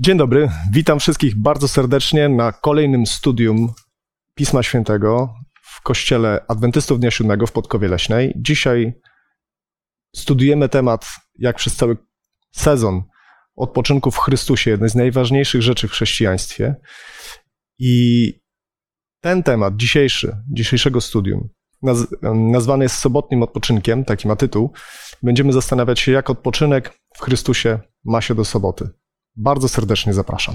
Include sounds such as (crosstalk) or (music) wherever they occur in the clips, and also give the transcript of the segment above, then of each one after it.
Dzień dobry, witam wszystkich bardzo serdecznie na kolejnym studium Pisma Świętego w Kościele Adwentystów Dnia Siódmego w Podkowie Leśnej. Dzisiaj studiujemy temat, jak przez cały sezon odpoczynku w Chrystusie, jednej z najważniejszych rzeczy w chrześcijaństwie. I ten temat dzisiejszy, dzisiejszego studium, naz nazwany jest sobotnim odpoczynkiem, taki ma tytuł. Będziemy zastanawiać się, jak odpoczynek w Chrystusie ma się do soboty. Bardzo serdecznie zapraszam.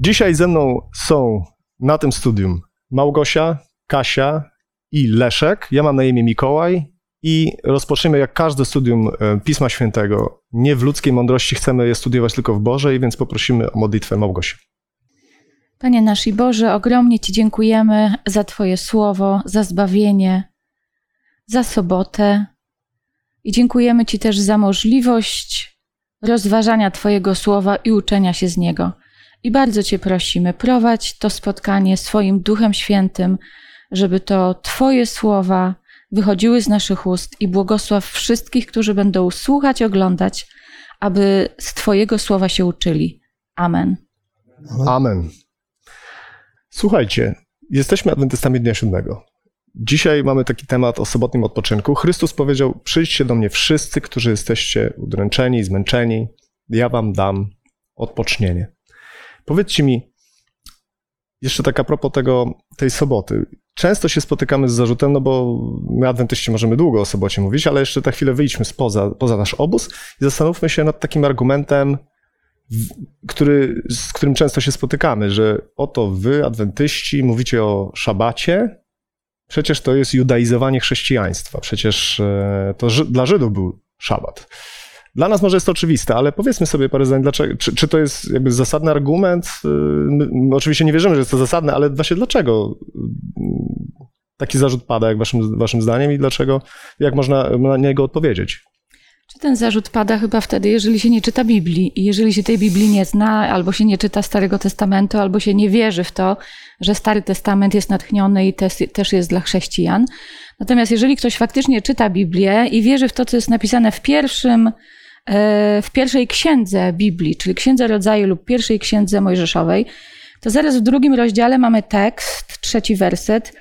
Dzisiaj ze mną są na tym studium Małgosia, Kasia i Leszek. Ja mam na imię Mikołaj i rozpoczniemy jak każde studium e, Pisma Świętego. Nie w ludzkiej mądrości chcemy je studiować tylko w Bożej, więc poprosimy o modlitwę Małgosi. Panie nasz i Boże, ogromnie Ci dziękujemy za Twoje słowo, za zbawienie, za sobotę i dziękujemy Ci też za możliwość rozważania Twojego słowa i uczenia się z niego. I bardzo Cię prosimy, prowadź to spotkanie swoim Duchem Świętym, żeby to Twoje słowa wychodziły z naszych ust i błogosław wszystkich, którzy będą słuchać, oglądać, aby z Twojego słowa się uczyli. Amen. Amen. Słuchajcie, jesteśmy Adwentystami Dnia Siódmego. Dzisiaj mamy taki temat o sobotnim odpoczynku. Chrystus powiedział: Przyjdźcie do mnie wszyscy, którzy jesteście udręczeni, zmęczeni, ja wam dam odpocznienie. Powiedzcie mi, jeszcze tak a propos tego, tej soboty. Często się spotykamy z zarzutem, no bo my adwentyści możemy długo o sobocie mówić, ale jeszcze na chwilę wyjdźmy spoza, poza nasz obóz i zastanówmy się nad takim argumentem, który, z którym często się spotykamy, że oto wy, adwentyści, mówicie o szabacie, przecież to jest judaizowanie chrześcijaństwa, przecież e, to dla Żydów był szabat. Dla nas może jest to oczywiste, ale powiedzmy sobie parę zdań, dlaczego, czy, czy to jest jakby zasadny argument? Y, my, oczywiście nie wierzymy, że jest to zasadne, ale właśnie dlaczego y, taki zarzut pada, jak waszym, waszym zdaniem i dlaczego, jak można na niego odpowiedzieć? Czy ten zarzut pada chyba wtedy, jeżeli się nie czyta Biblii i jeżeli się tej Biblii nie zna, albo się nie czyta Starego Testamentu, albo się nie wierzy w to, że Stary Testament jest natchniony i też, też jest dla chrześcijan. Natomiast jeżeli ktoś faktycznie czyta Biblię i wierzy w to, co jest napisane w pierwszym w pierwszej księdze Biblii, czyli księdze rodzaju lub pierwszej księdze mojżeszowej, to zaraz w drugim rozdziale mamy tekst, trzeci werset.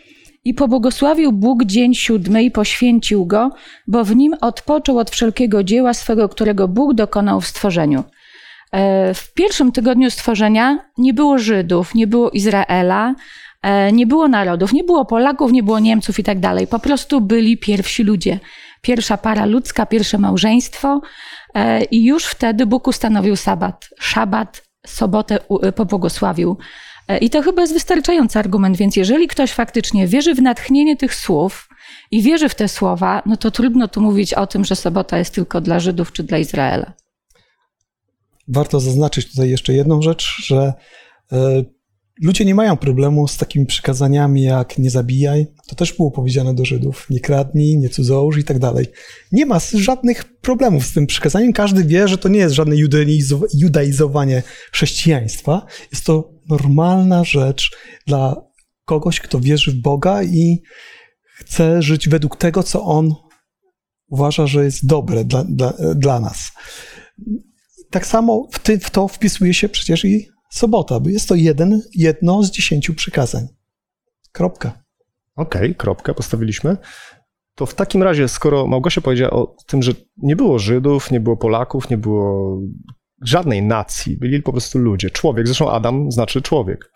I pobłogosławił Bóg dzień siódmy i poświęcił go, bo w nim odpoczął od wszelkiego dzieła swego, którego Bóg dokonał w stworzeniu. E, w pierwszym tygodniu stworzenia nie było Żydów, nie było Izraela, e, nie było narodów, nie było Polaków, nie było Niemców i tak dalej. Po prostu byli pierwsi ludzie. Pierwsza para ludzka, pierwsze małżeństwo, E, I już wtedy Bóg ustanowił sabat. Szabat, sobotę e, pobłogosławił. E, I to chyba jest wystarczający argument, więc jeżeli ktoś faktycznie wierzy w natchnienie tych słów i wierzy w te słowa, no to trudno tu mówić o tym, że sobota jest tylko dla Żydów czy dla Izraela. Warto zaznaczyć tutaj jeszcze jedną rzecz, że Ludzie nie mają problemu z takimi przykazaniami jak nie zabijaj. To też było powiedziane do Żydów. Nie kradnij, nie cudzołóż i tak dalej. Nie ma żadnych problemów z tym przykazaniem. Każdy wie, że to nie jest żadne judaizowanie chrześcijaństwa. Jest to normalna rzecz dla kogoś, kto wierzy w Boga i chce żyć według tego, co on uważa, że jest dobre dla, dla, dla nas. Tak samo w, ty, w to wpisuje się przecież i sobota, bo jest to jeden, jedno z dziesięciu przykazań. Kropka. Okej, okay, kropkę postawiliśmy. To w takim razie, skoro Małgosia powiedziała o tym, że nie było Żydów, nie było Polaków, nie było żadnej nacji, byli po prostu ludzie, człowiek, zresztą Adam znaczy człowiek,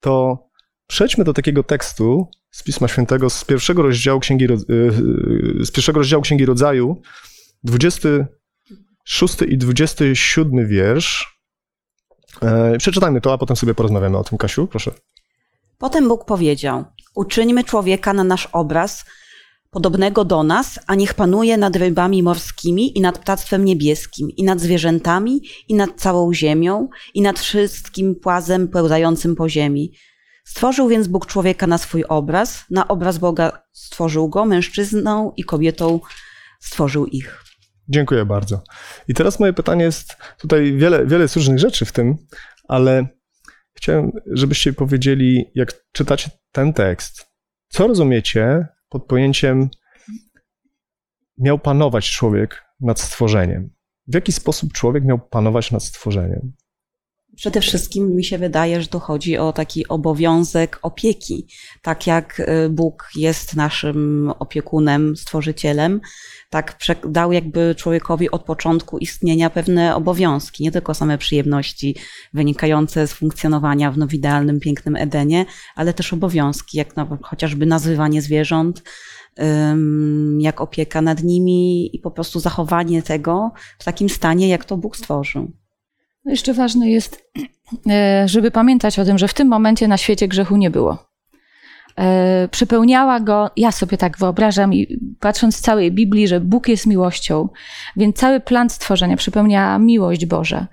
to przejdźmy do takiego tekstu z Pisma Świętego, z pierwszego rozdziału Księgi, y, y, z pierwszego rozdziału Księgi Rodzaju, 26 i 27 wiersz. E, przeczytajmy to, a potem sobie porozmawiamy o tym. Kasiu, proszę. Potem Bóg powiedział: Uczyńmy człowieka na nasz obraz, podobnego do nas, a niech panuje nad rybami morskimi i nad ptactwem niebieskim, i nad zwierzętami, i nad całą ziemią, i nad wszystkim płazem pełzającym po ziemi. Stworzył więc Bóg człowieka na swój obraz, na obraz Boga stworzył go, mężczyzną i kobietą stworzył ich. Dziękuję bardzo. I teraz moje pytanie jest, tutaj wiele, wiele jest różnych rzeczy w tym, ale chciałem, żebyście powiedzieli, jak czytacie ten tekst, co rozumiecie pod pojęciem miał panować człowiek nad stworzeniem? W jaki sposób człowiek miał panować nad stworzeniem? Przede wszystkim mi się wydaje, że tu chodzi o taki obowiązek opieki. Tak jak y, Bóg jest naszym opiekunem, stworzycielem, tak dał jakby człowiekowi od początku istnienia pewne obowiązki, nie tylko same przyjemności wynikające z funkcjonowania w no, w idealnym, pięknym Edenie, ale też obowiązki, jak chociażby nazywanie zwierząt, jak opieka nad nimi i po prostu zachowanie tego w takim stanie, jak to Bóg stworzył. No jeszcze ważne jest, (clears throat) e, żeby pamiętać o tym, że w tym momencie na świecie grzechu nie było. E, przypełniała go, ja sobie tak wyobrażam, i patrząc z całej Biblii, że Bóg jest miłością, więc cały plan stworzenia przypełniała miłość Boża.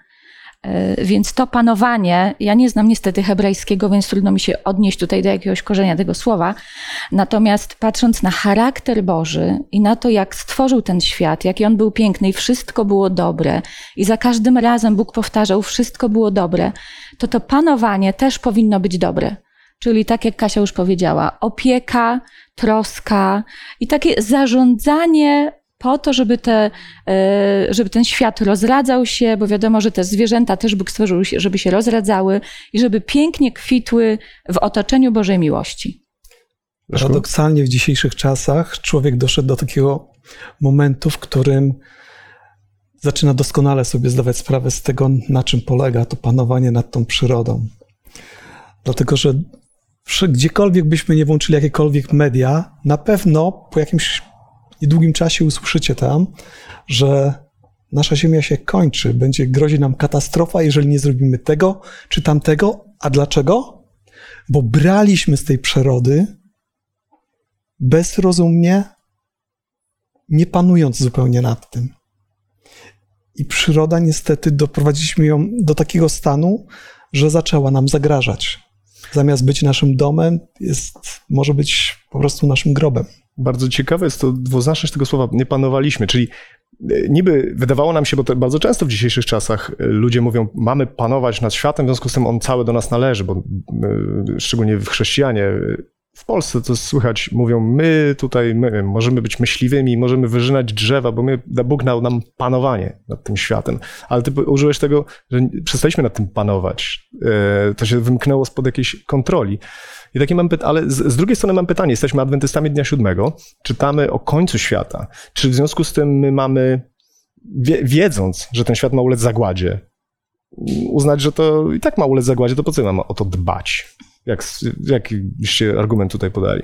E, więc to panowanie, ja nie znam niestety hebrajskiego, więc trudno mi się odnieść tutaj do jakiegoś korzenia tego słowa. Natomiast patrząc na charakter Boży i na to, jak stworzył ten świat, jaki on był piękny i wszystko było dobre, i za każdym razem Bóg powtarzał, wszystko było dobre, to to panowanie też powinno być dobre. Czyli tak jak Kasia już powiedziała, opieka, troska i takie zarządzanie po to, żeby, te, e, żeby ten świat rozradzał się, bo wiadomo, że te zwierzęta też Bóg stworzył, żeby się rozradzały i żeby pięknie kwitły w otoczeniu Bożej miłości. Paradoksalnie w dzisiejszych czasach człowiek doszedł do takiego momentu, w którym zaczyna doskonale sobie zdawać sprawę z tego, na czym polega to panowanie nad tą przyrodą. Dlatego, że gdziekolwiek byśmy nie włączyli jakiekolwiek media, na pewno po jakimś niedługim czasie usłyszycie tam, że nasza Ziemia się kończy, będzie grozi nam katastrofa, jeżeli nie zrobimy tego czy tamtego. A dlaczego? Bo braliśmy z tej przyrody bezrozumnie, nie panując zupełnie nad tym. I przyroda niestety doprowadziliśmy ją do takiego stanu, że zaczęła nam zagrażać. Zamiast być naszym domem, jest, może być po prostu naszym grobem bardzo ciekawe jest to dwuznaczność tego słowa, nie panowaliśmy, czyli e, niby wydawało nam się, bo bardzo często w dzisiejszych czasach e, ludzie mówią, mamy panować nad światem, w związku z tym on cały do nas należy, bo e, szczególnie w chrześcijanie, w Polsce to słychać, mówią, my tutaj my możemy być myśliwymi, możemy wyżynać drzewa, bo my, Bóg dał nam panowanie nad tym światem. Ale ty użyłeś tego, że przestaliśmy nad tym panować. To się wymknęło spod jakiejś kontroli. I takie mam pytanie, ale z, z, drugiej strony mam pytanie, jesteśmy adwentystami dnia siódmego, czytamy o końcu świata. Czy w związku z tym my mamy, wie, wiedząc, że ten świat ma ulec zagładzie, uznać, że to i tak ma ulec zagładzie, to po co mamy o to dbać? Jak, jaki byście argument tutaj podali?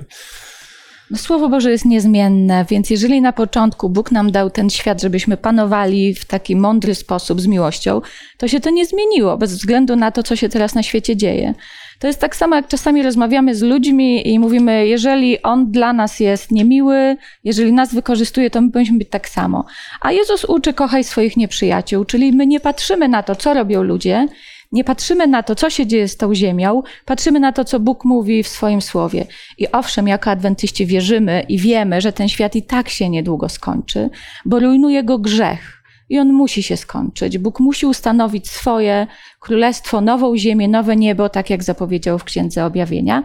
Słowo Boże jest niezmienne, więc jeżeli na początku Bóg nam dał ten świat, żebyśmy panowali w taki mądry sposób z miłością, to się to nie zmieniło, bez względu na to, co się teraz na świecie dzieje. To jest tak samo, jak czasami rozmawiamy z ludźmi i mówimy, jeżeli on dla nas jest niemiły, jeżeli nas wykorzystuje, to my powinniśmy być tak samo. A Jezus uczy, kochaj swoich nieprzyjaciół, czyli my nie patrzymy na to, co robią ludzie, nie patrzymy na to, co się dzieje z tą ziemią, patrzymy na to, co Bóg mówi w swoim słowie. I owszem, jako adwentyści wierzymy i wiemy, że ten świat i tak się niedługo skończy, bo rujnuje go grzech i on musi się skończyć. Bóg musi ustanowić swoje królestwo, nową ziemię, nowe niebo, tak jak zapowiedział w Księdze Objawienia,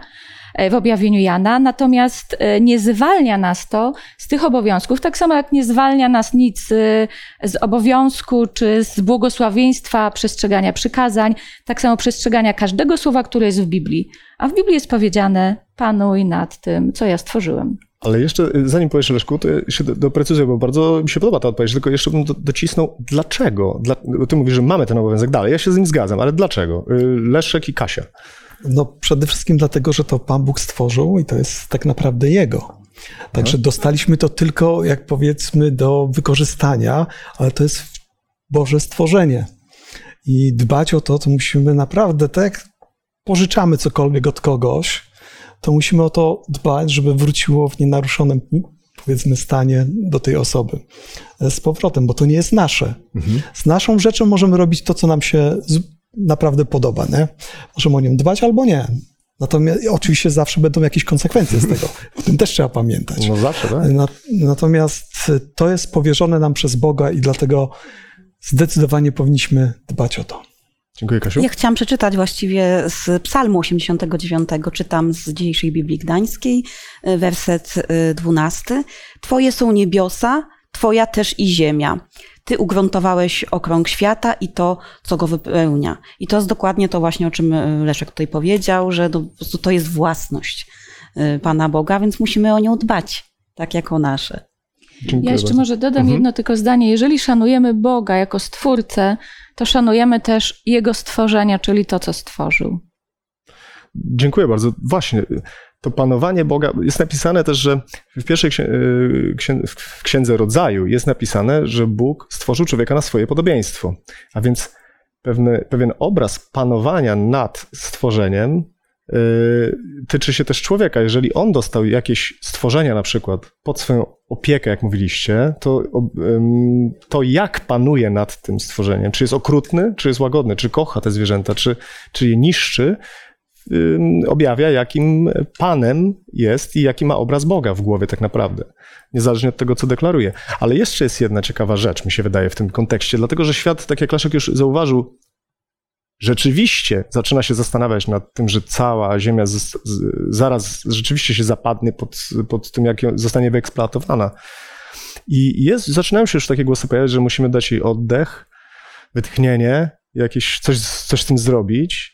w objawieniu Jana, natomiast e, nie zwalnia nas to z tych obowiązków, tak samo jak nie zwalnia nas nic e, z obowiązku czy z błogosławieństwa przestrzegania przykazań, tak samo przestrzegania każdego słowa, które jest w Biblii. A w Biblii jest powiedziane: Panuj nad tym, co ja stworzyłem. Ale jeszcze, zanim powiesz Leszku, to się doprecyzuję, bo bardzo mi się podoba ta odpowiedź, tylko jeszcze bym do, docisnął, dlaczego? Dla, ty mówisz, że mamy ten obowiązek dalej, ja się z nim zgadzam, ale dlaczego? Leszek i Kasia. No przede wszystkim dlatego, że to Pan Bóg stworzył i to jest tak naprawdę Jego. Także dostaliśmy to tylko, jak powiedzmy, do wykorzystania, ale to jest Boże stworzenie. I dbać o to, to musimy naprawdę, tak pożyczamy cokolwiek od kogoś, to musimy o to dbać, żeby wróciło w nienaruszonym, powiedzmy, stanie do tej osoby e, z powrotem, bo to nie jest nasze. Mhm. Z naszą rzeczą możemy robić to, co nam się naprawdę podoba. Nie? Możemy o nią dbać albo nie. Natomiast oczywiście zawsze będą jakieś konsekwencje z tego. O tym też trzeba pamiętać. No zawsze, tak? Na- Natomiast to jest powierzone nam przez Boga i dlatego zdecydowanie powinniśmy dbać o to. Dziękuję, Kasiu. Ja chciałam przeczytać właściwie z Psalmu 89, czytam z dzisiejszej Biblii Gdańskiej, y, werset y, 12. Twoje są niebiosa, Twoja też i ziemia. Ty ugruntowałeś okrąg świata i to, co go wypełnia. I to jest dokładnie to właśnie, o czym y, Leszek tutaj powiedział, że to, po prostu to jest własność y, Pana Boga, więc musimy o nią dbać, tak jak o nasze. Dziękuję Ja jeszcze bardzo. może dodam Mhm. jedno tylko zdanie. Jeżeli szanujemy Boga jako Stwórcę, to szanujemy też Jego stworzenia, czyli to, co stworzył. Dziękuję bardzo. Właśnie, to panowanie Boga, jest napisane też, że w pierwszej księ- y, w księdze rodzaju jest napisane, że Bóg stworzył człowieka na swoje podobieństwo. A więc pewny, pewien obraz panowania nad stworzeniem y, tyczy się też człowieka. Jeżeli on dostał jakieś stworzenia na przykład pod swoją opiekę, jak mówiliście, to, ym, to jak panuje nad tym stworzeniem? Czy jest okrutny, czy jest łagodny, czy kocha te zwierzęta, czy, czy je niszczy, objawia, jakim panem jest i jaki ma obraz Boga w głowie tak naprawdę. Niezależnie od tego, co deklaruje. Ale jeszcze jest jedna ciekawa rzecz, mi się wydaje, w tym kontekście, dlatego że świat, tak jak Leszek już zauważył, rzeczywiście zaczyna się zastanawiać nad tym, że cała Ziemia z, z, zaraz rzeczywiście się zapadnie pod, pod tym, jak zostanie wyeksploatowana. I jest, zaczynają się już takie głosy pojawiać, że musimy dać jej oddech, wytchnienie, jakieś coś, coś z tym zrobić.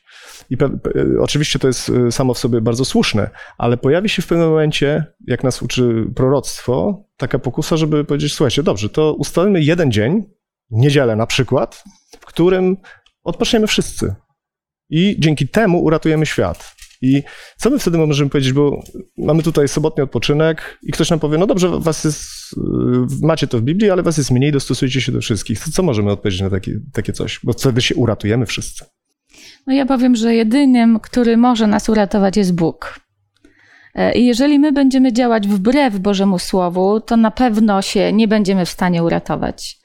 I pe, pe, oczywiście to jest y, samo w sobie bardzo słuszne, ale pojawi się w pewnym momencie, jak nas uczy proroctwo, taka pokusa, żeby powiedzieć: Słuchajcie, dobrze, to ustalmy jeden dzień, niedzielę na przykład, w którym odpoczniemy wszyscy. I dzięki temu uratujemy świat. I co my wtedy możemy powiedzieć, bo mamy tutaj sobotni odpoczynek i ktoś nam powie, no dobrze, was jest, y, macie to w Biblii, ale was jest mniej, dostosujcie się do wszystkich. Co możemy odpowiedzieć na takie, takie coś? Bo wtedy się uratujemy wszyscy. No ja powiem, że jedynym, który może nas uratować, jest Bóg. E, I jeżeli my będziemy działać wbrew Bożemu Słowu, to na pewno się nie będziemy w stanie uratować.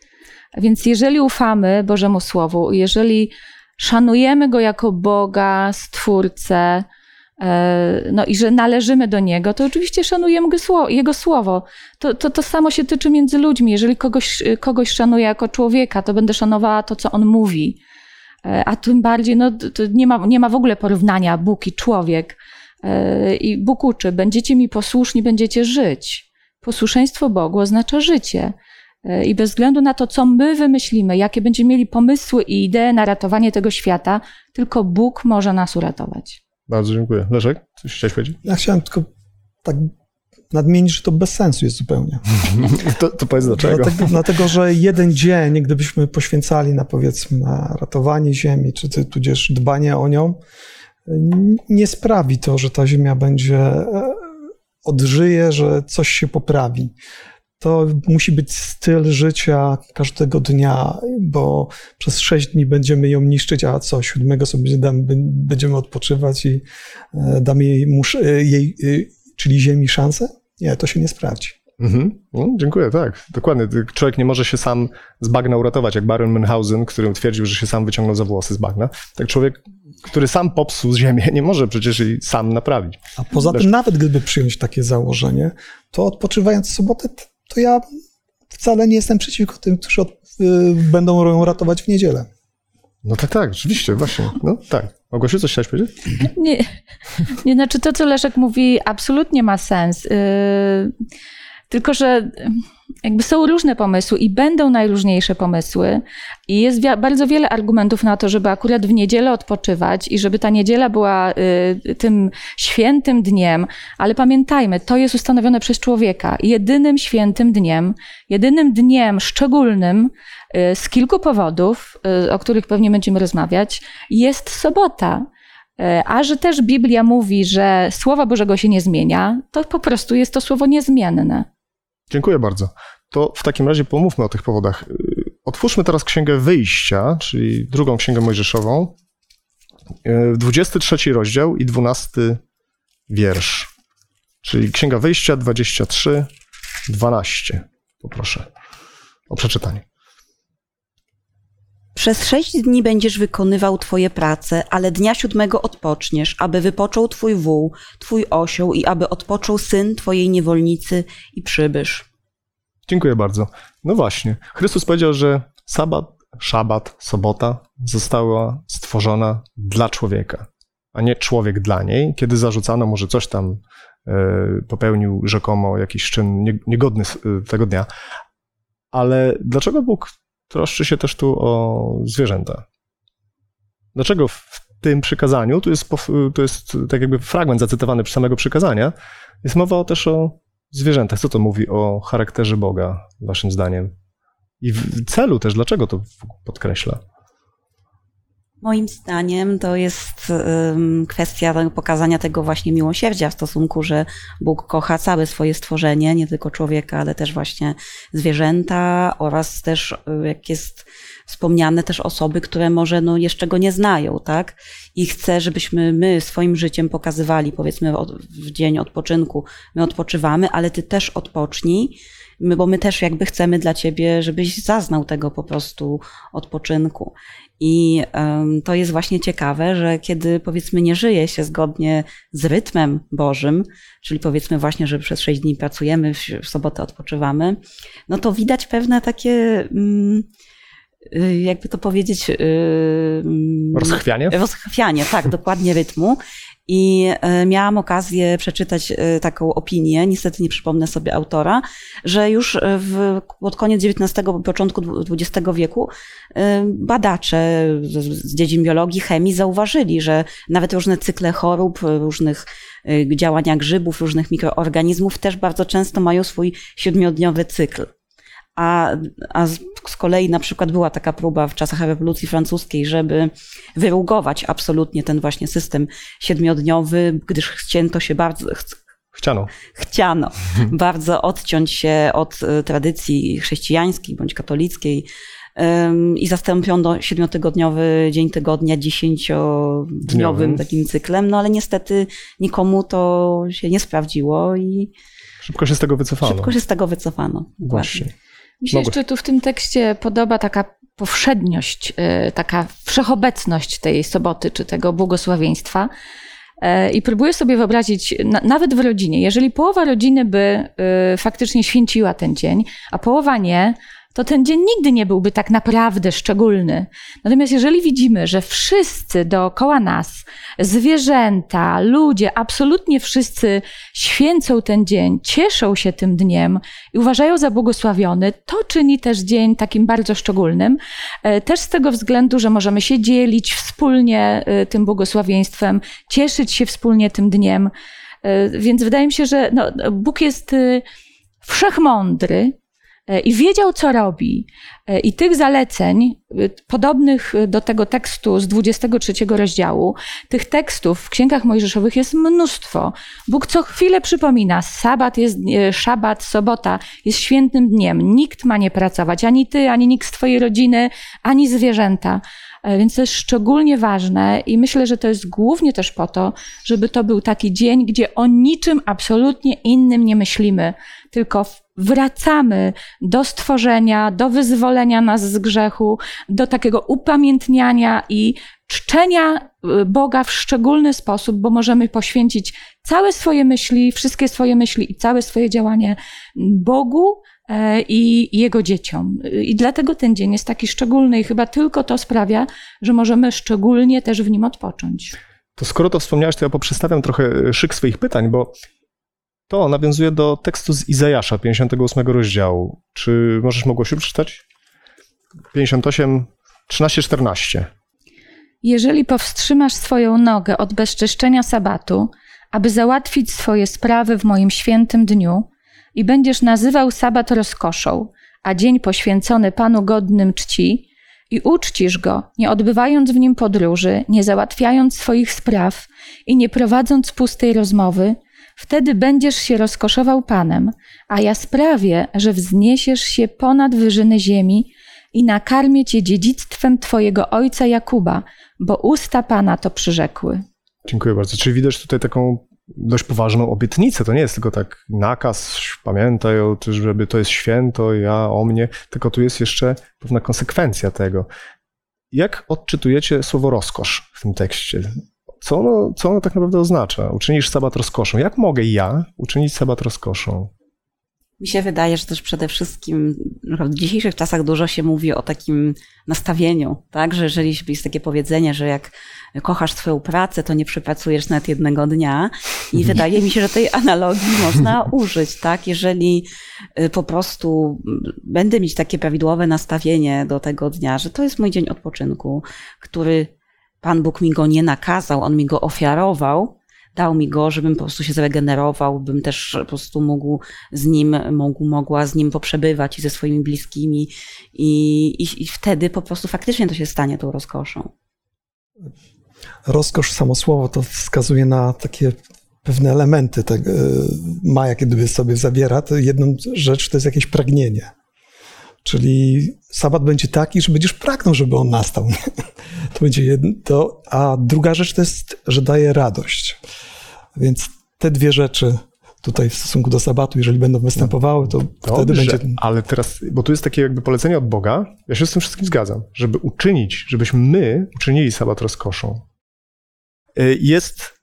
Więc jeżeli ufamy Bożemu Słowu, jeżeli szanujemy Go jako Boga, Stwórcę, e, no i że należymy do Niego, to oczywiście szanujemy Jego Słowo. To, to, to samo się tyczy między ludźmi. Jeżeli kogoś, kogoś szanuję jako człowieka, to będę szanowała to, co on mówi. E, A tym bardziej, no, to nie, ma, nie ma w ogóle porównania Bóg i człowiek. E, I Bóg uczy, będziecie mi posłuszni, będziecie żyć. Posłuszeństwo Bogu oznacza życie. E, I bez względu na to, co my wymyślimy, jakie będziemy mieli pomysły i idee na ratowanie tego świata, tylko Bóg może nas uratować. Bardzo dziękuję. Leszek, coś chciałeś powiedzieć? Ja chciałem tylko tak nadmienić, że to bez sensu jest zupełnie. (laughs) To, to powiedz dlaczego. Dlatego, dlatego, że jeden dzień, gdybyśmy poświęcali na powiedzmy na ratowanie Ziemi, czy tudzież dbanie o nią, nie sprawi to, że ta Ziemia będzie e, odżyje, że coś się poprawi. To musi być styl życia każdego dnia, bo przez sześć dni będziemy ją niszczyć, a co, siódmego sobie damy, będziemy odpoczywać i e, damy jej, e, jej czyli Ziemi szansę? Nie, to się nie sprawdzi. Mhm. No, dziękuję, tak. Dokładnie. Człowiek nie może się sam z bagna uratować, jak Baron Münchhausen, który twierdził, że się sam wyciągnął za włosy z bagna. Tak człowiek, który sam popsuł ziemię, nie może przecież jej sam naprawić. A poza Też- tym, nawet gdyby przyjąć takie założenie, to odpoczywając w sobotę, to ja wcale nie jestem przeciwko tym, którzy od, y, będą ją ratować w niedzielę. No tak, tak, rzeczywiście, właśnie. No tak. Małgosiu, coś chciałeś powiedzieć? Nie, nie znaczy to, co Leszek mówi, absolutnie ma sens. Yy, tylko, że jakby są różne pomysły i będą najróżniejsze pomysły. I jest bardzo wiele argumentów na to, żeby akurat w niedzielę odpoczywać i żeby ta niedziela była y, tym świętym dniem. Ale pamiętajmy, to jest ustanowione przez człowieka. Jedynym świętym dniem, jedynym dniem szczególnym y, z kilku powodów, y, o których pewnie będziemy rozmawiać, jest sobota. E, A że też Biblia mówi, że Słowa Bożego się nie zmienia, to po prostu jest to słowo niezmienne. Dziękuję bardzo. To w takim razie pomówmy o tych powodach. Otwórzmy teraz Księgę Wyjścia, czyli drugą Księgę Mojżeszową, Yy, 23 rozdział i 12 wiersz. Czyli Księga Wyjścia 23, 12. Poproszę o przeczytanie. Przez sześć dni będziesz wykonywał twoje prace, ale dnia siódmego odpoczniesz, aby wypoczął twój wół, twój osioł i aby odpoczął syn twojej niewolnicy i przybysz. Dziękuję bardzo. No właśnie. Chrystus powiedział, że sabat, szabat, sobota została stworzona dla człowieka, a nie człowiek dla niej. Kiedy zarzucano mu, że coś tam e, popełnił rzekomo jakiś czyn nie- niegodny e, tego dnia. Ale dlaczego Bóg troszczy się też tu o zwierzęta? Dlaczego w tym przykazaniu, tu jest, tu jest tak jakby fragment zacytowany przy samego przykazania, jest mowa też o zwierzętach. Co to mówi o charakterze Boga, waszym zdaniem? I w celu też, dlaczego to podkreśla? Moim zdaniem to jest kwestia pokazania tego właśnie miłosierdzia w stosunku, że Bóg kocha całe swoje stworzenie, nie tylko człowieka, ale też właśnie zwierzęta oraz też, y, jak jest wspomniane, też osoby, które może no, jeszcze go nie znają, tak? I chce, żebyśmy my swoim życiem pokazywali, powiedzmy w dzień odpoczynku, my odpoczywamy, ale ty też odpocznij, my, bo my też jakby chcemy dla ciebie, żebyś zaznał tego po prostu odpoczynku. I to jest właśnie ciekawe, że kiedy powiedzmy nie żyje się zgodnie z rytmem Bożym, czyli powiedzmy właśnie, że przez sześć dni pracujemy, w, sobotę odpoczywamy, no to widać pewne takie, um, jakby to powiedzieć, um, Rozchwianie? Rozchwianie, tak, dokładnie rytmu. I e, miałam okazję przeczytać e, taką opinię, niestety nie przypomnę sobie autora, że już w, pod koniec XIX, początku XX wieku e, badacze z dziedzin biologii, chemii zauważyli, że nawet różne cykle chorób, różnych działania grzybów, różnych mikroorganizmów też bardzo często mają swój siedmiodniowy cykl. A, a z, z kolei na przykład była taka próba w czasach rewolucji francuskiej, żeby wyrugować absolutnie ten właśnie system siedmiodniowy, gdyż chcięto się bardzo, Chciano. Chciano (laughs) bardzo odciąć się od tradycji chrześcijańskiej bądź katolickiej um, i zastąpiono siedmiotygodniowy dzień tygodnia dziesięciodniowym Dniowym. takim cyklem, no ale niestety nikomu to się nie sprawdziło i Szybko się z tego wycofano. szybko się z tego wycofano. Właśnie. Mi się Mogę- jeszcze tu w tym tekście podoba taka powszedniość, y, taka wszechobecność tej soboty czy tego błogosławieństwa. E, I próbuję sobie wyobrazić, na, nawet w rodzinie, jeżeli połowa rodziny by y, faktycznie święciła ten dzień, a połowa nie, to ten dzień nigdy nie byłby tak naprawdę szczególny. Natomiast jeżeli widzimy, że wszyscy dookoła nas, zwierzęta, ludzie, absolutnie wszyscy święcą ten dzień, cieszą się tym dniem i uważają za błogosławiony, to czyni też dzień takim bardzo szczególnym. E, Też z tego względu, że możemy się dzielić wspólnie e, tym błogosławieństwem, cieszyć się wspólnie tym dniem. E, Więc wydaje mi się, że no, Bóg jest wszechmądry i wiedział, co robi. E, I tych zaleceń, e, podobnych do tego tekstu z 23 rozdziału, tych tekstów w księgach mojżeszowych jest mnóstwo. Bóg co chwilę przypomina, sabat jest, e, szabat, sobota jest świętym dniem. Nikt ma nie pracować, ani ty, ani nikt z twojej rodziny, ani zwierzęta. E, Więc to jest szczególnie ważne i myślę, że to jest głównie też po to, żeby to był taki dzień, gdzie o niczym absolutnie innym nie myślimy, tylko wracamy do stworzenia, do wyzwolenia nas z grzechu, do takiego upamiętniania i czczenia y, Boga w szczególny sposób, bo możemy poświęcić całe swoje myśli, wszystkie swoje myśli i całe swoje działanie Bogu i Jego dzieciom. I dlatego ten dzień jest taki szczególny i chyba tylko to sprawia, że możemy szczególnie też w nim odpocząć. To skoro to wspomniałeś, to ja poprzestawiam trochę szyk swoich pytań, bo to nawiązuje do tekstu z Izajasza, 58 rozdziału. Czy możesz Mogłosiu przeczytać? 58, 13, 14. Jeżeli powstrzymasz swoją nogę od bezczyszczenia sabatu, aby załatwić swoje sprawy w moim świętym dniu, i będziesz nazywał sabat rozkoszą, a dzień poświęcony Panu godnym czci, i uczcisz go, nie odbywając w nim podróży, nie załatwiając swoich spraw i nie prowadząc pustej rozmowy, wtedy będziesz się rozkoszował Panem, a ja sprawię, że wzniesiesz się ponad wyżyny ziemi i nakarmię cię dziedzictwem twojego ojca Jakuba, bo usta Pana to przyrzekły. Dziękuję bardzo. Czyli widać tutaj taką dość poważną obietnicę. To nie jest tylko tak nakaz, pamiętaj, żeby to jest święto, ja o mnie, tylko tu jest jeszcze pewna konsekwencja tego. jak odczytujecie słowo rozkosz w tym tekście? Co ono, co ono tak naprawdę oznacza? Uczynisz sabat rozkoszą. Jak mogę ja uczynić sabat rozkoszą? Mi się wydaje, że też przede wszystkim w dzisiejszych czasach dużo się mówi o takim nastawieniu, tak? Że jeżeli jest takie powiedzenie, że jak kochasz swoją pracę, to nie przepracujesz nawet jednego dnia. I wydaje mi się, że tej analogii (laughs) można użyć, tak? Jeżeli y, po prostu będę mieć takie prawidłowe nastawienie do tego dnia, że to jest mój dzień odpoczynku, który Pan Bóg mi go nie nakazał, on mi go ofiarował, dał mi go, żebym po prostu się zregenerował, bym też po prostu mógł z nim, mógł, mogła z nim poprzebywać i ze swoimi bliskimi i, i, i wtedy po prostu faktycznie to się stanie tą rozkoszą. Rozkosz, samo słowo, to wskazuje na takie pewne elementy tego, Maja, kiedy sobie zawiera, to jedną rzecz to jest jakieś pragnienie. Czyli sabat będzie taki, że będziesz pragnął, żeby on nastał. (laughs) To będzie jedno, a druga rzecz to jest, że daje radość. Więc te dwie rzeczy tutaj w stosunku do sabatu, jeżeli będą występowały, to Dobrze, wtedy będzie. Ale teraz, bo tu jest takie jakby polecenie od Boga, ja się z tym wszystkim zgadzam, żeby uczynić, żebyśmy my uczynili sabat rozkoszą. Y, jest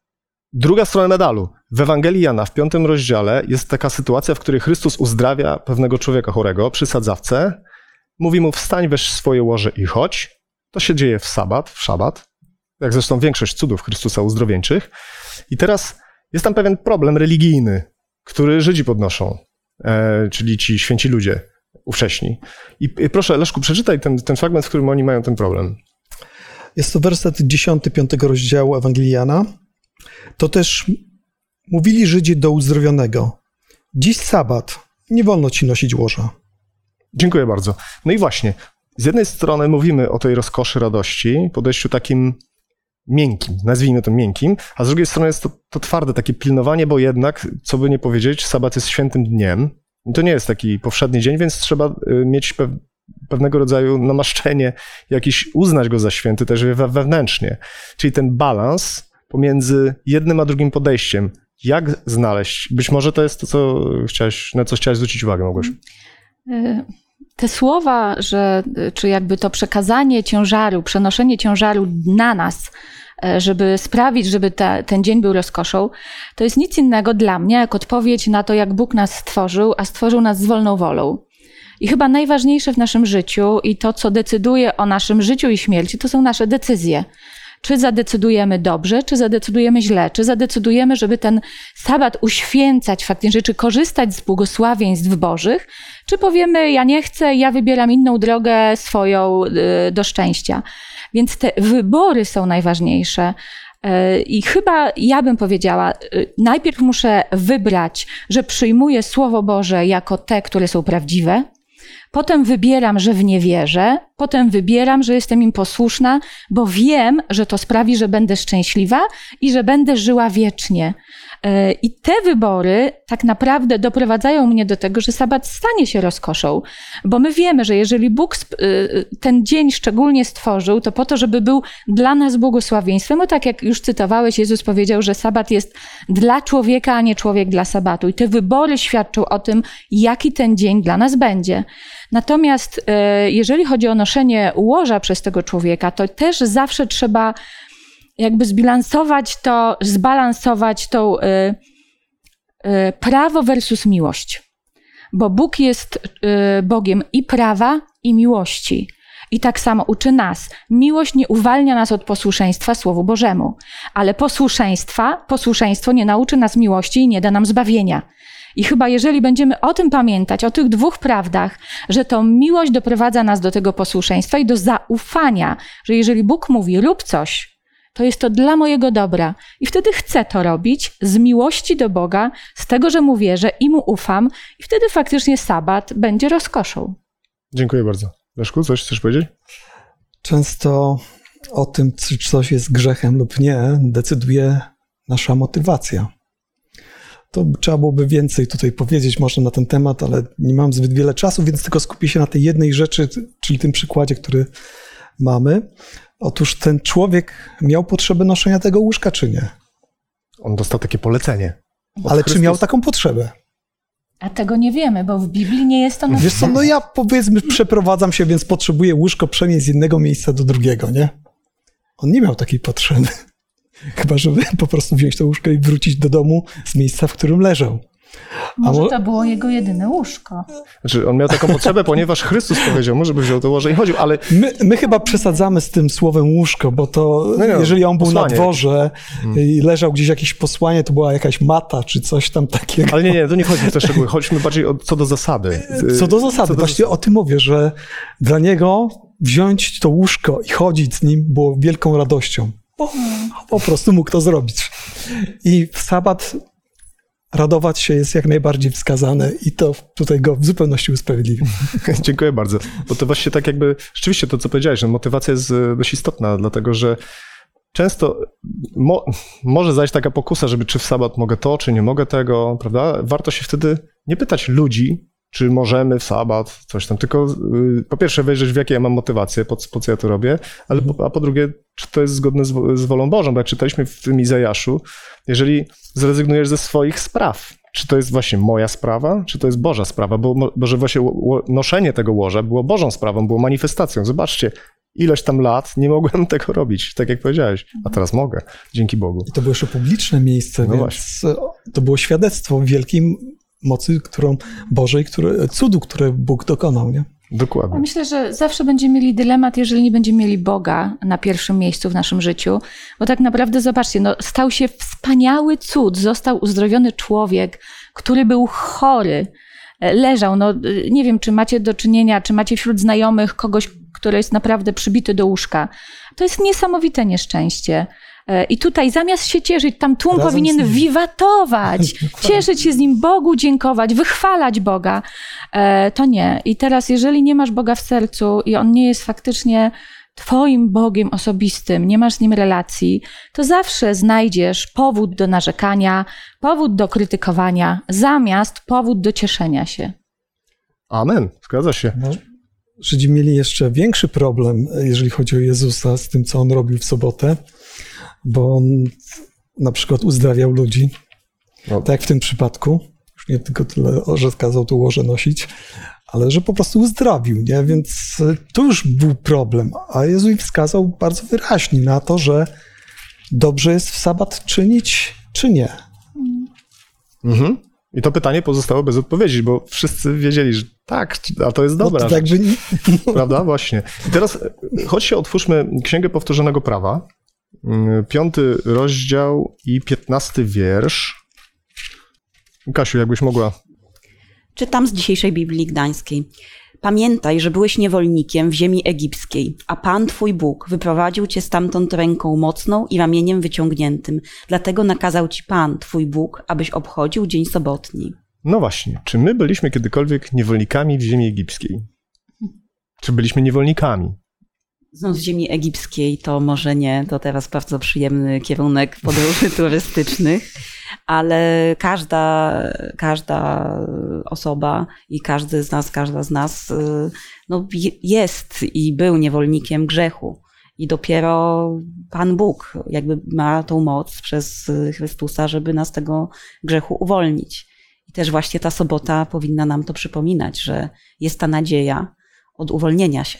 druga strona medalu. W Ewangelii Jana w piątym rozdziale jest taka sytuacja, w której Chrystus uzdrawia pewnego człowieka chorego przy sadzawce. Mówi mu: Wstań, weź swoje łoże i chodź. To się dzieje w sabat, w szabat, jak zresztą większość cudów Chrystusa uzdrowieńczych. I teraz jest tam pewien problem religijny, który Żydzi podnoszą, e, czyli ci święci ludzie ówcześni. I, proszę, Leszku, przeczytaj ten, ten fragment, w którym oni mają ten problem. Jest to werset 10, 5 rozdziału Ewangeliana. To też mówili Żydzi do uzdrowionego. Dziś sabat, nie wolno ci nosić łoża. Dziękuję bardzo. No i właśnie, z jednej strony mówimy o tej rozkoszy, radości, podejściu takim miękkim, nazwijmy to miękkim, a z drugiej strony jest to, to twarde takie pilnowanie, bo jednak, co by nie powiedzieć, sabat jest świętym dniem. I to nie jest taki powszedni dzień, więc trzeba y, mieć pe pewnego rodzaju namaszczenie, jakiś uznać go za święty też wewnętrznie. Czyli ten balans pomiędzy jednym a drugim podejściem. Jak znaleźć? Być może to jest to, co chciałeś, na co chciałaś zwrócić uwagę, Małgosiu. Y, te słowa, że, czy jakby to przekazanie ciężaru, przenoszenie ciężaru na nas, e, żeby sprawić, żeby ta, ten dzień był rozkoszą, to jest nic innego dla mnie, jak odpowiedź na to, jak Bóg nas stworzył, a stworzył nas z wolną wolą. I chyba najważniejsze w naszym życiu i to, co decyduje o naszym życiu i śmierci, to są nasze decyzje czy zadecydujemy dobrze, czy zadecydujemy źle, czy zadecydujemy, żeby ten sabat uświęcać faktycznie, czy korzystać z błogosławieństw Bożych, czy powiemy, ja nie chcę, ja wybieram inną drogę swoją y, do szczęścia. Więc te wybory są najważniejsze. Y, I chyba ja bym powiedziała, y, najpierw muszę wybrać, że przyjmuję Słowo Boże jako te, które są prawdziwe, Potem wybieram, że w nie wierzę, potem wybieram, że jestem im posłuszna, bo wiem, że to sprawi, że będę szczęśliwa i że będę żyła wiecznie. E, I te wybory tak naprawdę doprowadzają mnie do tego, że sabat stanie się rozkoszą, bo my wiemy, że jeżeli Bóg e, ten dzień szczególnie stworzył, to po to, żeby był dla nas błogosławieństwem, bo tak jak już cytowałeś, Jezus powiedział, że sabat jest dla człowieka, a nie człowiek dla sabatu. I te wybory świadczą o tym, jaki ten dzień dla nas będzie. Natomiast e, jeżeli chodzi o noszenie łoża przez tego człowieka, to też zawsze trzeba jakby zbilansować to, zbalansować to y, y, prawo versus miłość. Bo Bóg jest y, Bogiem i prawa, i miłości. I tak samo uczy nas. Miłość nie uwalnia nas od posłuszeństwa Słowu Bożemu, ale posłuszeństwa, posłuszeństwo nie nauczy nas miłości i nie da nam zbawienia. I chyba jeżeli będziemy o tym pamiętać, o tych dwóch prawdach, że to miłość doprowadza nas do tego posłuszeństwa i do zaufania, że jeżeli Bóg mówi rób coś, to jest to dla mojego dobra. I wtedy chcę to robić z miłości do Boga, z tego, że mu wierzę i mu ufam, i wtedy faktycznie sabat będzie rozkoszą. Dziękuję bardzo. Leszku, coś chcesz powiedzieć? Często o tym, czy coś jest grzechem lub nie, decyduje nasza motywacja. To trzeba byłoby więcej tutaj powiedzieć może na ten temat, ale nie mam zbyt wiele czasu, więc tylko skupię się na tej jednej rzeczy, czyli tym przykładzie, który mamy. Otóż ten człowiek miał potrzebę noszenia tego łóżka, czy nie? On dostał takie polecenie. Ale Chrystus. czy miał taką potrzebę? A tego nie wiemy, bo w Biblii nie jest to napisane. Wiesz co, no ja powiedzmy przeprowadzam się, więc potrzebuję łóżko przenieść z jednego miejsca do drugiego, nie? On nie miał takiej potrzeby. (laughs) Chyba, żeby po prostu wziąć to łóżko i wrócić do domu z miejsca, w którym leżał. Może mo- to było jego jedyne łóżko. Znaczy, on miał taką potrzebę, ponieważ Chrystus powiedział mu, żeby wziął to łoże i chodził, ale My, my chyba przesadzamy z tym słowem łóżko, bo to No nie, jeżeli on był posłanie. na dworze i leżał gdzieś jakieś posłanie, to była jakaś mata czy coś tam takiego. Ale nie, nie, to nie chodzi w te szczegóły. Chodźmy bardziej o, co do zasady. Co do zasady, Co do właśnie o tym mówię, że dla niego wziąć to łóżko i chodzić z nim było wielką radością. Bo po prostu mógł to zrobić. I w sabat radować się jest jak najbardziej wskazane i to tutaj go w zupełności usprawiedliwia. (laughs) Dziękuję bardzo. Bo to właśnie tak jakby, rzeczywiście to, co powiedziałeś, że motywacja jest e, dość istotna, dlatego że często mo, może zajść taka pokusa, żeby czy w sabat mogę to, czy nie mogę tego, prawda? Warto się wtedy nie pytać ludzi, czy możemy w sabat, coś tam, tylko y, po pierwsze wejrzeć w jakie ja mam motywacje, po, po co ja to robię, ale po, a po drugie, czy to jest zgodne z, z wolą Bożą, bo jak czytaliśmy w tym Izajaszu, jeżeli zrezygnujesz ze swoich spraw, czy to jest właśnie moja sprawa, czy to jest Boża sprawa, bo, bo że właśnie noszenie tego łoża było Bożą sprawą, było manifestacją. Zobaczcie, ileś tam lat nie mogłem (laughs) tego robić, tak jak powiedziałeś, a teraz mogę, dzięki Bogu. I to było jeszcze publiczne miejsce, No więc to było świadectwo wielkiej mocy, którą Bożej, które, cudu, które Bóg dokonał, nie? Dokładnie. myślę, że zawsze będziemy mieli dylemat, jeżeli nie będziemy mieli Boga na pierwszym miejscu w naszym życiu. Bo tak naprawdę, zobaczcie, no, stał się wspaniały cud. Został uzdrowiony człowiek, który był chory, e, leżał. No, y, nie wiem, czy macie do czynienia, czy macie wśród znajomych kogoś, który jest naprawdę przybity do łóżka. To jest niesamowite nieszczęście. E, I tutaj zamiast się cieszyć, tam tłum Razem powinien wiwatować, (laughs) cieszyć się z nim, Bogu dziękować, wychwalać Boga. E, to nie. I teraz, jeżeli nie masz Boga w sercu i on nie jest faktycznie Twoim Bogiem osobistym, nie masz z nim relacji, to zawsze znajdziesz powód do narzekania, powód do krytykowania, zamiast powód do cieszenia się. Amen, zgadza się. No, Żydzi mieli jeszcze większy problem, jeżeli chodzi o Jezusa, z tym, co on robił w sobotę, bo on na przykład uzdrawiał ludzi, No. tak jak w tym przypadku. Już nie tylko tyle, że kazał to łoże nosić, ale że po prostu uzdrowił, nie? Więc y, to już był problem. A Jezus im wskazał bardzo wyraźnie na to, że dobrze jest w sabat czynić, czy nie. Mhm. I to pytanie pozostało bez odpowiedzi, bo wszyscy wiedzieli, że tak, a to jest No, dobra to jakby nie- Prawda? Właśnie. I teraz e, chodźcie, otwórzmy Księgę Powtórzonego Prawa, piąty rozdział i piętnasty wiersz. Kasiu, jakbyś mogła. Czytam z dzisiejszej Biblii Gdańskiej. Pamiętaj, że byłeś niewolnikiem w ziemi egipskiej, a Pan Twój Bóg wyprowadził cię stamtąd ręką mocną i ramieniem wyciągniętym. Dlatego nakazał ci Pan, Twój Bóg, abyś obchodził dzień sobotni. No właśnie, czy my byliśmy kiedykolwiek niewolnikami w ziemi egipskiej? Czy byliśmy niewolnikami? Znów z ziemi egipskiej to może nie, to teraz bardzo przyjemny kierunek podróży (laughs) turystycznych, ale każda, każda osoba i każdy z nas, każda z nas y, no, je- jest i był niewolnikiem grzechu. I dopiero Pan Bóg jakby ma tą moc przez Chrystusa, żeby nas tego grzechu uwolnić. I też właśnie ta sobota powinna nam to przypominać, że jest ta nadzieja od uwolnienia się.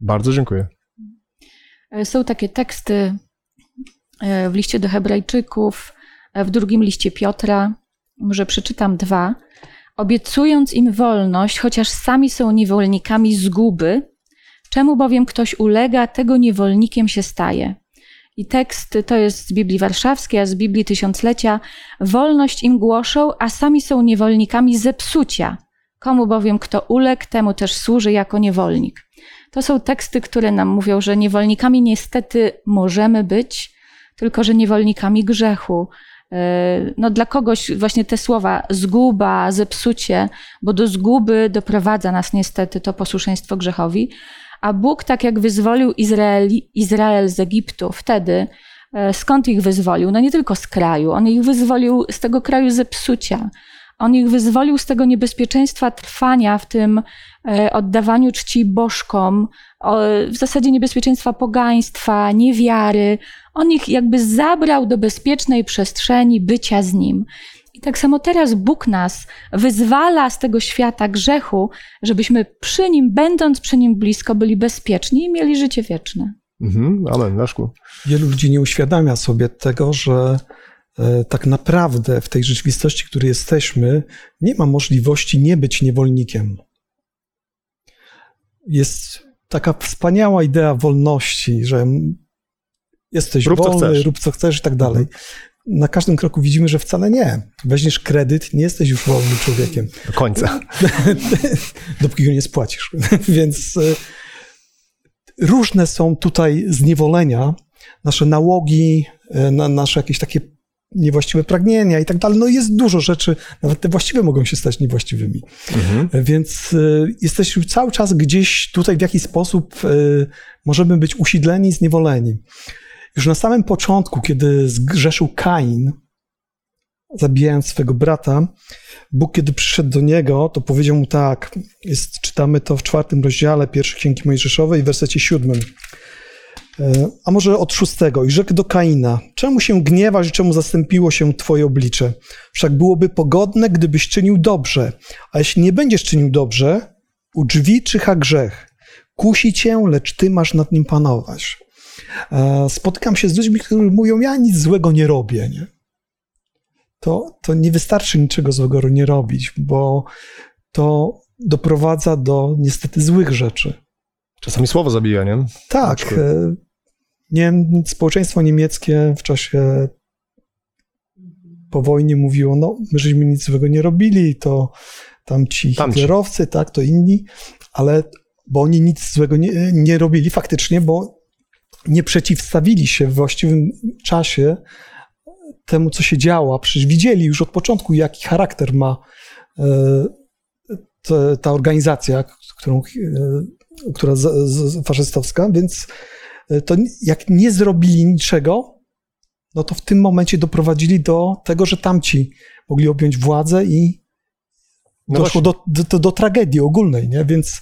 Bardzo dziękuję. E, Są takie teksty e, w liście do Hebrajczyków, e, w drugim liście Piotra. Może przeczytam dwa. Obiecując im wolność, chociaż sami są niewolnikami zguby, czemu bowiem ktoś ulega, tego niewolnikiem się staje. I tekst to jest z Biblii Warszawskiej, a z Biblii Tysiąclecia. Wolność im głoszą, a sami są niewolnikami zepsucia. Komu bowiem kto uległ, temu też służy jako niewolnik. To są teksty, które nam mówią, że niewolnikami niestety możemy być, tylko że niewolnikami grzechu. E, No dla kogoś właśnie te słowa zguba, zepsucie, bo do zguby doprowadza nas niestety to posłuszeństwo grzechowi. A Bóg, tak jak wyzwolił Izraeli, Izrael z Egiptu wtedy, e, skąd ich wyzwolił? No nie tylko z kraju, on ich wyzwolił z tego kraju zepsucia. On ich wyzwolił z tego niebezpieczeństwa trwania w tym e, oddawaniu czci bożkom, w zasadzie niebezpieczeństwa pogaństwa, niewiary. On ich jakby zabrał do bezpiecznej przestrzeni bycia z nim. I tak samo teraz Bóg nas wyzwala z tego świata grzechu, żebyśmy przy nim, będąc przy nim blisko, byli bezpieczni i mieli życie wieczne. Mhm, amen, Leszku. Wielu ludzi nie uświadamia sobie tego, że tak naprawdę w tej rzeczywistości, w której jesteśmy, nie ma możliwości nie być niewolnikiem. Jest taka wspaniała idea wolności, że jesteś Rób, co wolny, chcesz. rób co chcesz i tak dalej. Na każdym kroku widzimy, że wcale nie. Weźmiesz kredyt, nie jesteś już wolnym człowiekiem. Do końca. (laughs) dopóki go nie spłacisz. (laughs) Więc e, różne są tutaj zniewolenia, nasze nałogi, e, na, nasze jakieś takie niewłaściwe pragnienia i tak dalej. No jest dużo rzeczy, nawet te właściwe mogą się stać niewłaściwymi. Mhm. Więc e, jesteśmy cały czas gdzieś tutaj w jakiś sposób e, możemy być usidleni, zniewoleni. Już na samym początku, kiedy zgrzeszył Kain, zabijając swego brata, Bóg, kiedy przyszedł do niego, to powiedział mu tak, jest, czytamy to w czwartym rozdziale pierwszej Księgi Mojżeszowej, w wersecie siódmym. E, A może od szóstego. I rzekł do Kaina, czemu się gniewasz i czemu zastąpiło się twoje oblicze? Wszak byłoby pogodne, gdybyś czynił dobrze. A jeśli nie będziesz czynił dobrze, u drzwi czyha grzech. Kusi cię, lecz ty masz nad nim panować. E, Spotykam się z ludźmi, którzy mówią, ja nic złego nie robię. Nie? To, to nie wystarczy niczego złego nie robić, bo to doprowadza do niestety złych rzeczy. Czasami słowo zabija, nie? Tak. Nie, społeczeństwo niemieckie w czasie po wojnie mówiło, no my żeśmy nic złego nie robili, to tam ci Tamci. hitlerowcy, tak, to inni, ale bo oni nic złego nie, nie robili faktycznie, bo nie przeciwstawili się w właściwym czasie temu, co się działo. a Przecież widzieli już od początku, jaki charakter ma e, ta organizacja, którą, e, która z, z, faszystowska, więc e, to jak nie zrobili niczego, no to w tym momencie doprowadzili do tego, że tamci mogli objąć władzę i No doszło do, do, do, do tragedii ogólnej, nie? Więc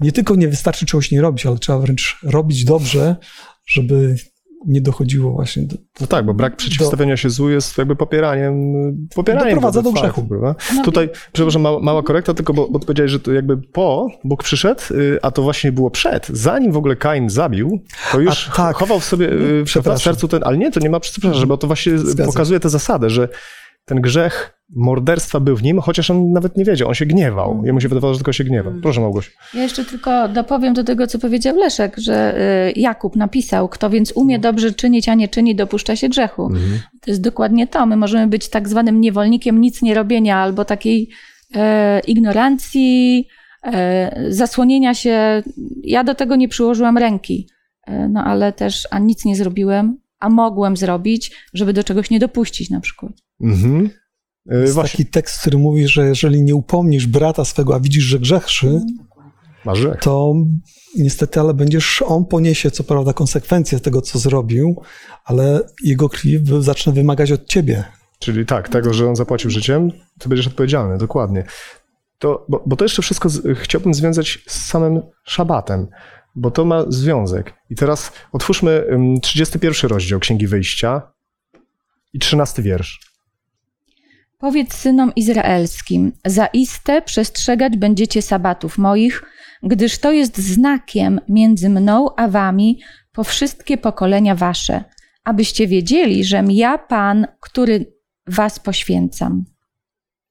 nie tylko nie wystarczy czegoś nie robić, ale trzeba wręcz robić dobrze, żeby nie dochodziło właśnie do... No tak, bo brak przeciwstawienia się złu jest jakby popieraniem, popieraniem Doprowadza do grzechu. No Tutaj, przepraszam, mała, mała korekta, tylko bo, bo powiedziałeś, że to jakby po Bóg przyszedł, y, a to właśnie było przed. Zanim w ogóle Kain zabił, to już A tak. chował w sobie y, w sercu ten, ale nie, to nie ma przepraszam, bo to właśnie Zgadzam. pokazuje tę zasadę, że ten grzech morderstwa był w nim, chociaż on nawet nie wiedział, on się gniewał. Jemu się wydawało, że tylko się gniewa. Proszę Małgoś. Ja jeszcze tylko dopowiem do tego, co powiedział Leszek, że y, Jakub napisał, kto więc umie dobrze czynić, a nie czyni, dopuszcza się grzechu. To jest dokładnie to. My możemy być tak zwanym niewolnikiem nic nie robienia albo takiej e, ignorancji, e, zasłonienia się. Ja do tego nie przyłożyłam ręki, e, no ale też a nic nie zrobiłem, a mogłem zrobić, żeby do czegoś nie dopuścić na przykład. Mhm. Jest właśnie, taki tekst, który mówi, że jeżeli nie upomnisz brata swego, a widzisz, że grzechszy, grzech. to niestety, ale będziesz, on poniesie co prawda konsekwencje tego, co zrobił, ale jego krwi zacznie wymagać od ciebie. Czyli tak, tego, że on zapłacił życiem, ty będziesz odpowiedzialny, dokładnie. To, bo, bo to jeszcze wszystko z, chciałbym związać z samym szabatem, bo to ma związek. I teraz otwórzmy ym, 31 rozdział Księgi Wyjścia i 13 wiersz. Powiedz synom izraelskim: Zaiste przestrzegać będziecie sabatów moich, gdyż to jest znakiem między mną a wami po wszystkie pokolenia wasze, abyście wiedzieli, żem ja Pan, który was poświęcam.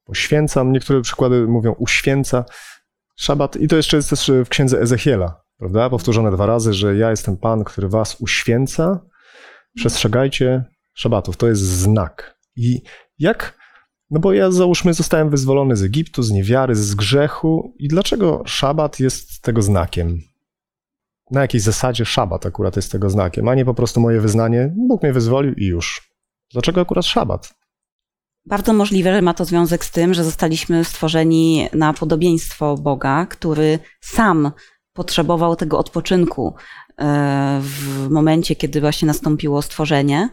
Poświęcam, niektóre przykłady mówią uświęca. Szabat, i to jeszcze jest też w Księdze Ezechiela, prawda? Powtórzone dwa razy, że ja jestem Pan, który was uświęca. Przestrzegajcie szabatów. To jest znak. I jak No bo ja załóżmy zostałem wyzwolony z Egiptu, z niewiary, z grzechu. I dlaczego szabat jest tego znakiem? Na jakiej zasadzie szabat akurat jest tego znakiem, a nie po prostu moje wyznanie, Bóg mnie wyzwolił i już. Dlaczego akurat szabat? Bardzo możliwe, że ma to związek z tym, że zostaliśmy stworzeni na podobieństwo Boga, który sam potrzebował tego odpoczynku e, w momencie, kiedy właśnie nastąpiło stworzenie.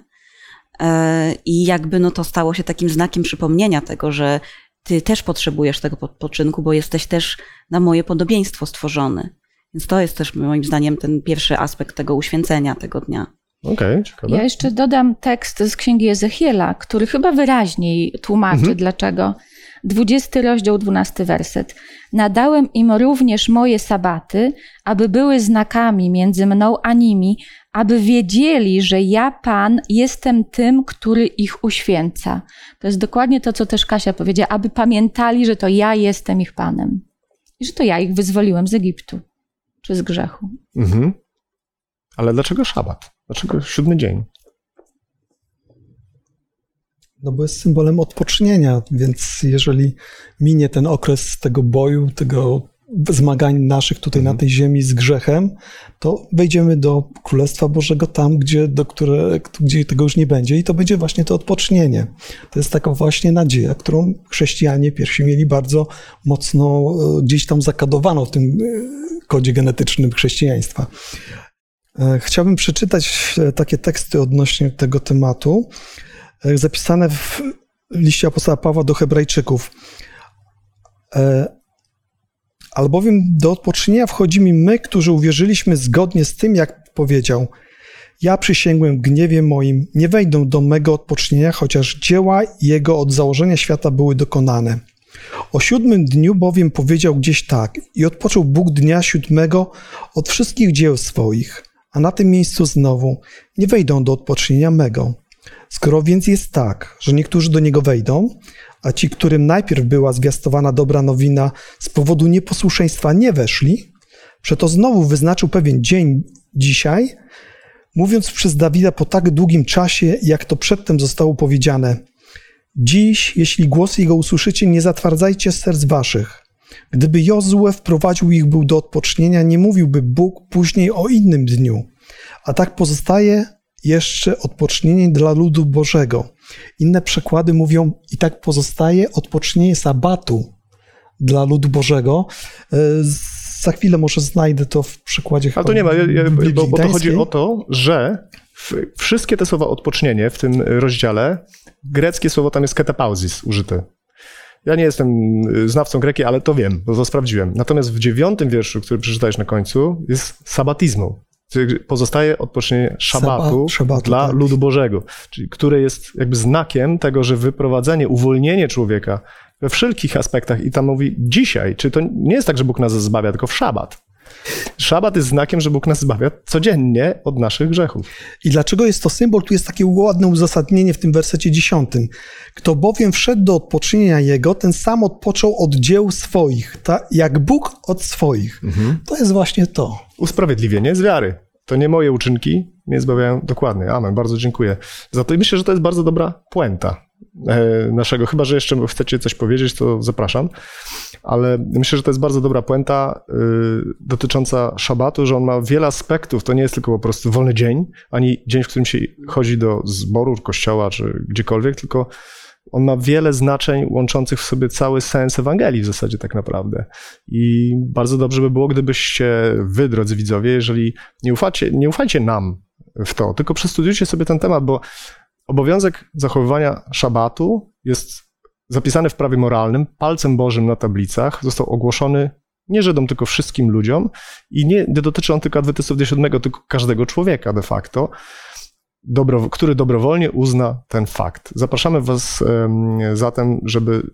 E, I jakby no to stało się takim znakiem przypomnienia tego, że ty też potrzebujesz tego odpoczynku, bo jesteś też na moje podobieństwo stworzony. Więc to jest też moim zdaniem ten pierwszy aspekt tego uświęcenia tego dnia. Okej, ciekawe. Ja jeszcze dodam tekst z księgi Ezechiela, który chyba wyraźniej tłumaczy Mhm. dlaczego. 20 rozdział, 12 werset. Nadałem im również moje sabaty, aby były znakami między mną a nimi, aby wiedzieli, że ja, Pan, jestem tym, który ich uświęca. To jest dokładnie to, co też Kasia powiedziała, aby pamiętali, że to ja jestem ich Panem. I że to ja ich wyzwoliłem z Egiptu, czy z grzechu. Mhm. Ale dlaczego szabat? Dlaczego siódmy dzień? No bo jest symbolem odpocznienia, więc jeżeli minie ten okres tego boju, tego zmagań naszych tutaj na tej ziemi z grzechem, to wejdziemy do Królestwa Bożego tam, gdzie, do które, gdzie tego już nie będzie i to będzie właśnie to odpocznienie. To jest taka właśnie nadzieja, którą chrześcijanie pierwsi mieli bardzo mocno e, gdzieś tam zakadowano w tym e, kodzie genetycznym chrześcijaństwa. E, Chciałbym przeczytać takie teksty odnośnie tego tematu, zapisane w liście apostoła Pawła do Hebrajczyków. E, Albowiem do odpoczynienia wchodzimy my, którzy uwierzyliśmy zgodnie z tym, jak powiedział. Ja przysięgłem gniewie moim, nie wejdą do mego odpocznienia, chociaż dzieła jego od założenia świata były dokonane. O siódmym dniu bowiem powiedział gdzieś tak, i odpoczął Bóg dnia siódmego od wszystkich dzieł swoich, a na tym miejscu znowu nie wejdą do odpocznienia mego. Skoro więc jest tak, że niektórzy do niego wejdą, a ci, którym najpierw była zwiastowana dobra nowina, z powodu nieposłuszeństwa nie weszli, przeto znowu wyznaczył pewien dzień dzisiaj, mówiąc przez Dawida po tak długim czasie, jak to przedtem zostało powiedziane. Dziś, jeśli głos jego usłyszycie, nie zatwardzajcie serc waszych. Gdyby Jozue wprowadził ich był do odpocznienia, nie mówiłby Bóg później o innym dniu. A tak pozostaje jeszcze odpocznienie dla ludu Bożego. Inne przekłady mówią, i tak pozostaje odpocznienie sabatu dla ludu Bożego. E, Za chwilę może znajdę to w przekładzie. Ale to nie ma, ja, ja, bo, bo to chodzi o to, że wszystkie te słowa odpocznienie w tym rozdziale, greckie słowo tam jest ketapauzis użyte. Ja nie jestem y, znawcą greki, ale to wiem, bo to sprawdziłem. Natomiast w dziewiątym wierszu, który przeczytałeś na końcu, jest sabatizmu. Pozostaje odpocznienie szabatu, szabatu, dla tak. ludu Bożego, czyli które jest jakby znakiem tego, że wyprowadzenie, uwolnienie człowieka we wszelkich aspektach i tam mówi dzisiaj, czy to nie jest tak, że Bóg nas zbawia, tylko w szabat. Szabat jest znakiem, że Bóg nas zbawia codziennie od naszych grzechów. I dlaczego jest to symbol? Tu jest takie ładne uzasadnienie w tym wersecie dziesiątym. Kto bowiem wszedł do odpoczynienia jego, ten sam odpoczął od dzieł swoich, ta, jak Bóg od swoich. To jest właśnie to. Usprawiedliwienie z wiary. To nie moje uczynki mnie zbawiają dokładnie. Amen. Bardzo dziękuję za to. I myślę, że to jest bardzo dobra puenta naszego. Chyba, że jeszcze chcecie coś powiedzieć, to zapraszam. Ale myślę, że to jest bardzo dobra puenta y, dotycząca szabatu, że on ma wiele aspektów. To nie jest tylko po prostu wolny dzień, ani dzień, w którym się chodzi do zboru, kościoła czy gdziekolwiek, tylko on ma wiele znaczeń łączących w sobie cały sens Ewangelii w zasadzie tak naprawdę. I bardzo dobrze by było, gdybyście wy, drodzy widzowie, jeżeli nie ufacie, nie ufajcie nam w to, tylko przestudiujcie sobie ten temat, bo obowiązek zachowywania szabatu jest zapisany w prawie moralnym, palcem Bożym na tablicach, został ogłoszony nie Żydom, tylko wszystkim ludziom i nie, nie dotyczy on tylko Adwentystów Dnia Siódmego, tylko każdego człowieka de facto dobro, który dobrowolnie uzna ten fakt. Zapraszamy Was em, zatem, żeby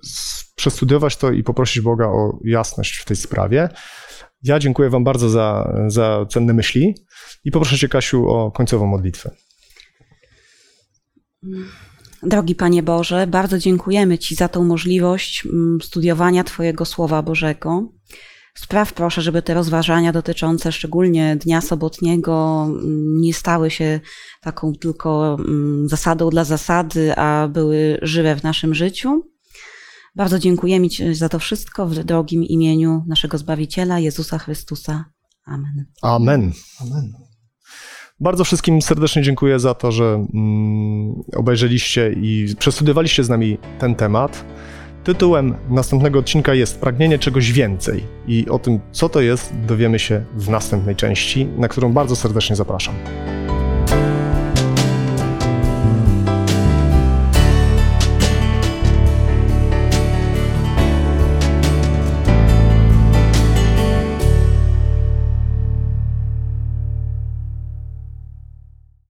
przestudiować to i poprosić Boga o jasność w tej sprawie. Ja dziękuję Wam bardzo za, za cenne myśli i poproszę Cię, Kasiu, o końcową modlitwę. Drogi Panie Boże, bardzo dziękujemy Ci za tą możliwość mm, studiowania Twojego Słowa Bożego. Spraw proszę, żeby te rozważania dotyczące szczególnie dnia sobotniego mm, nie stały się taką tylko mm, zasadą dla zasady, a były żywe w naszym życiu. Bardzo dziękujemy Ci za to wszystko w drogim imieniu naszego Zbawiciela Jezusa Chrystusa. Amen. Amen. Amen. Bardzo wszystkim serdecznie dziękuję za to, że mm, obejrzeliście i przestudiowaliście z nami ten temat. Tytułem następnego odcinka jest Pragnienie czegoś więcej i o tym, co to jest, dowiemy się w następnej części, na którą bardzo serdecznie zapraszam.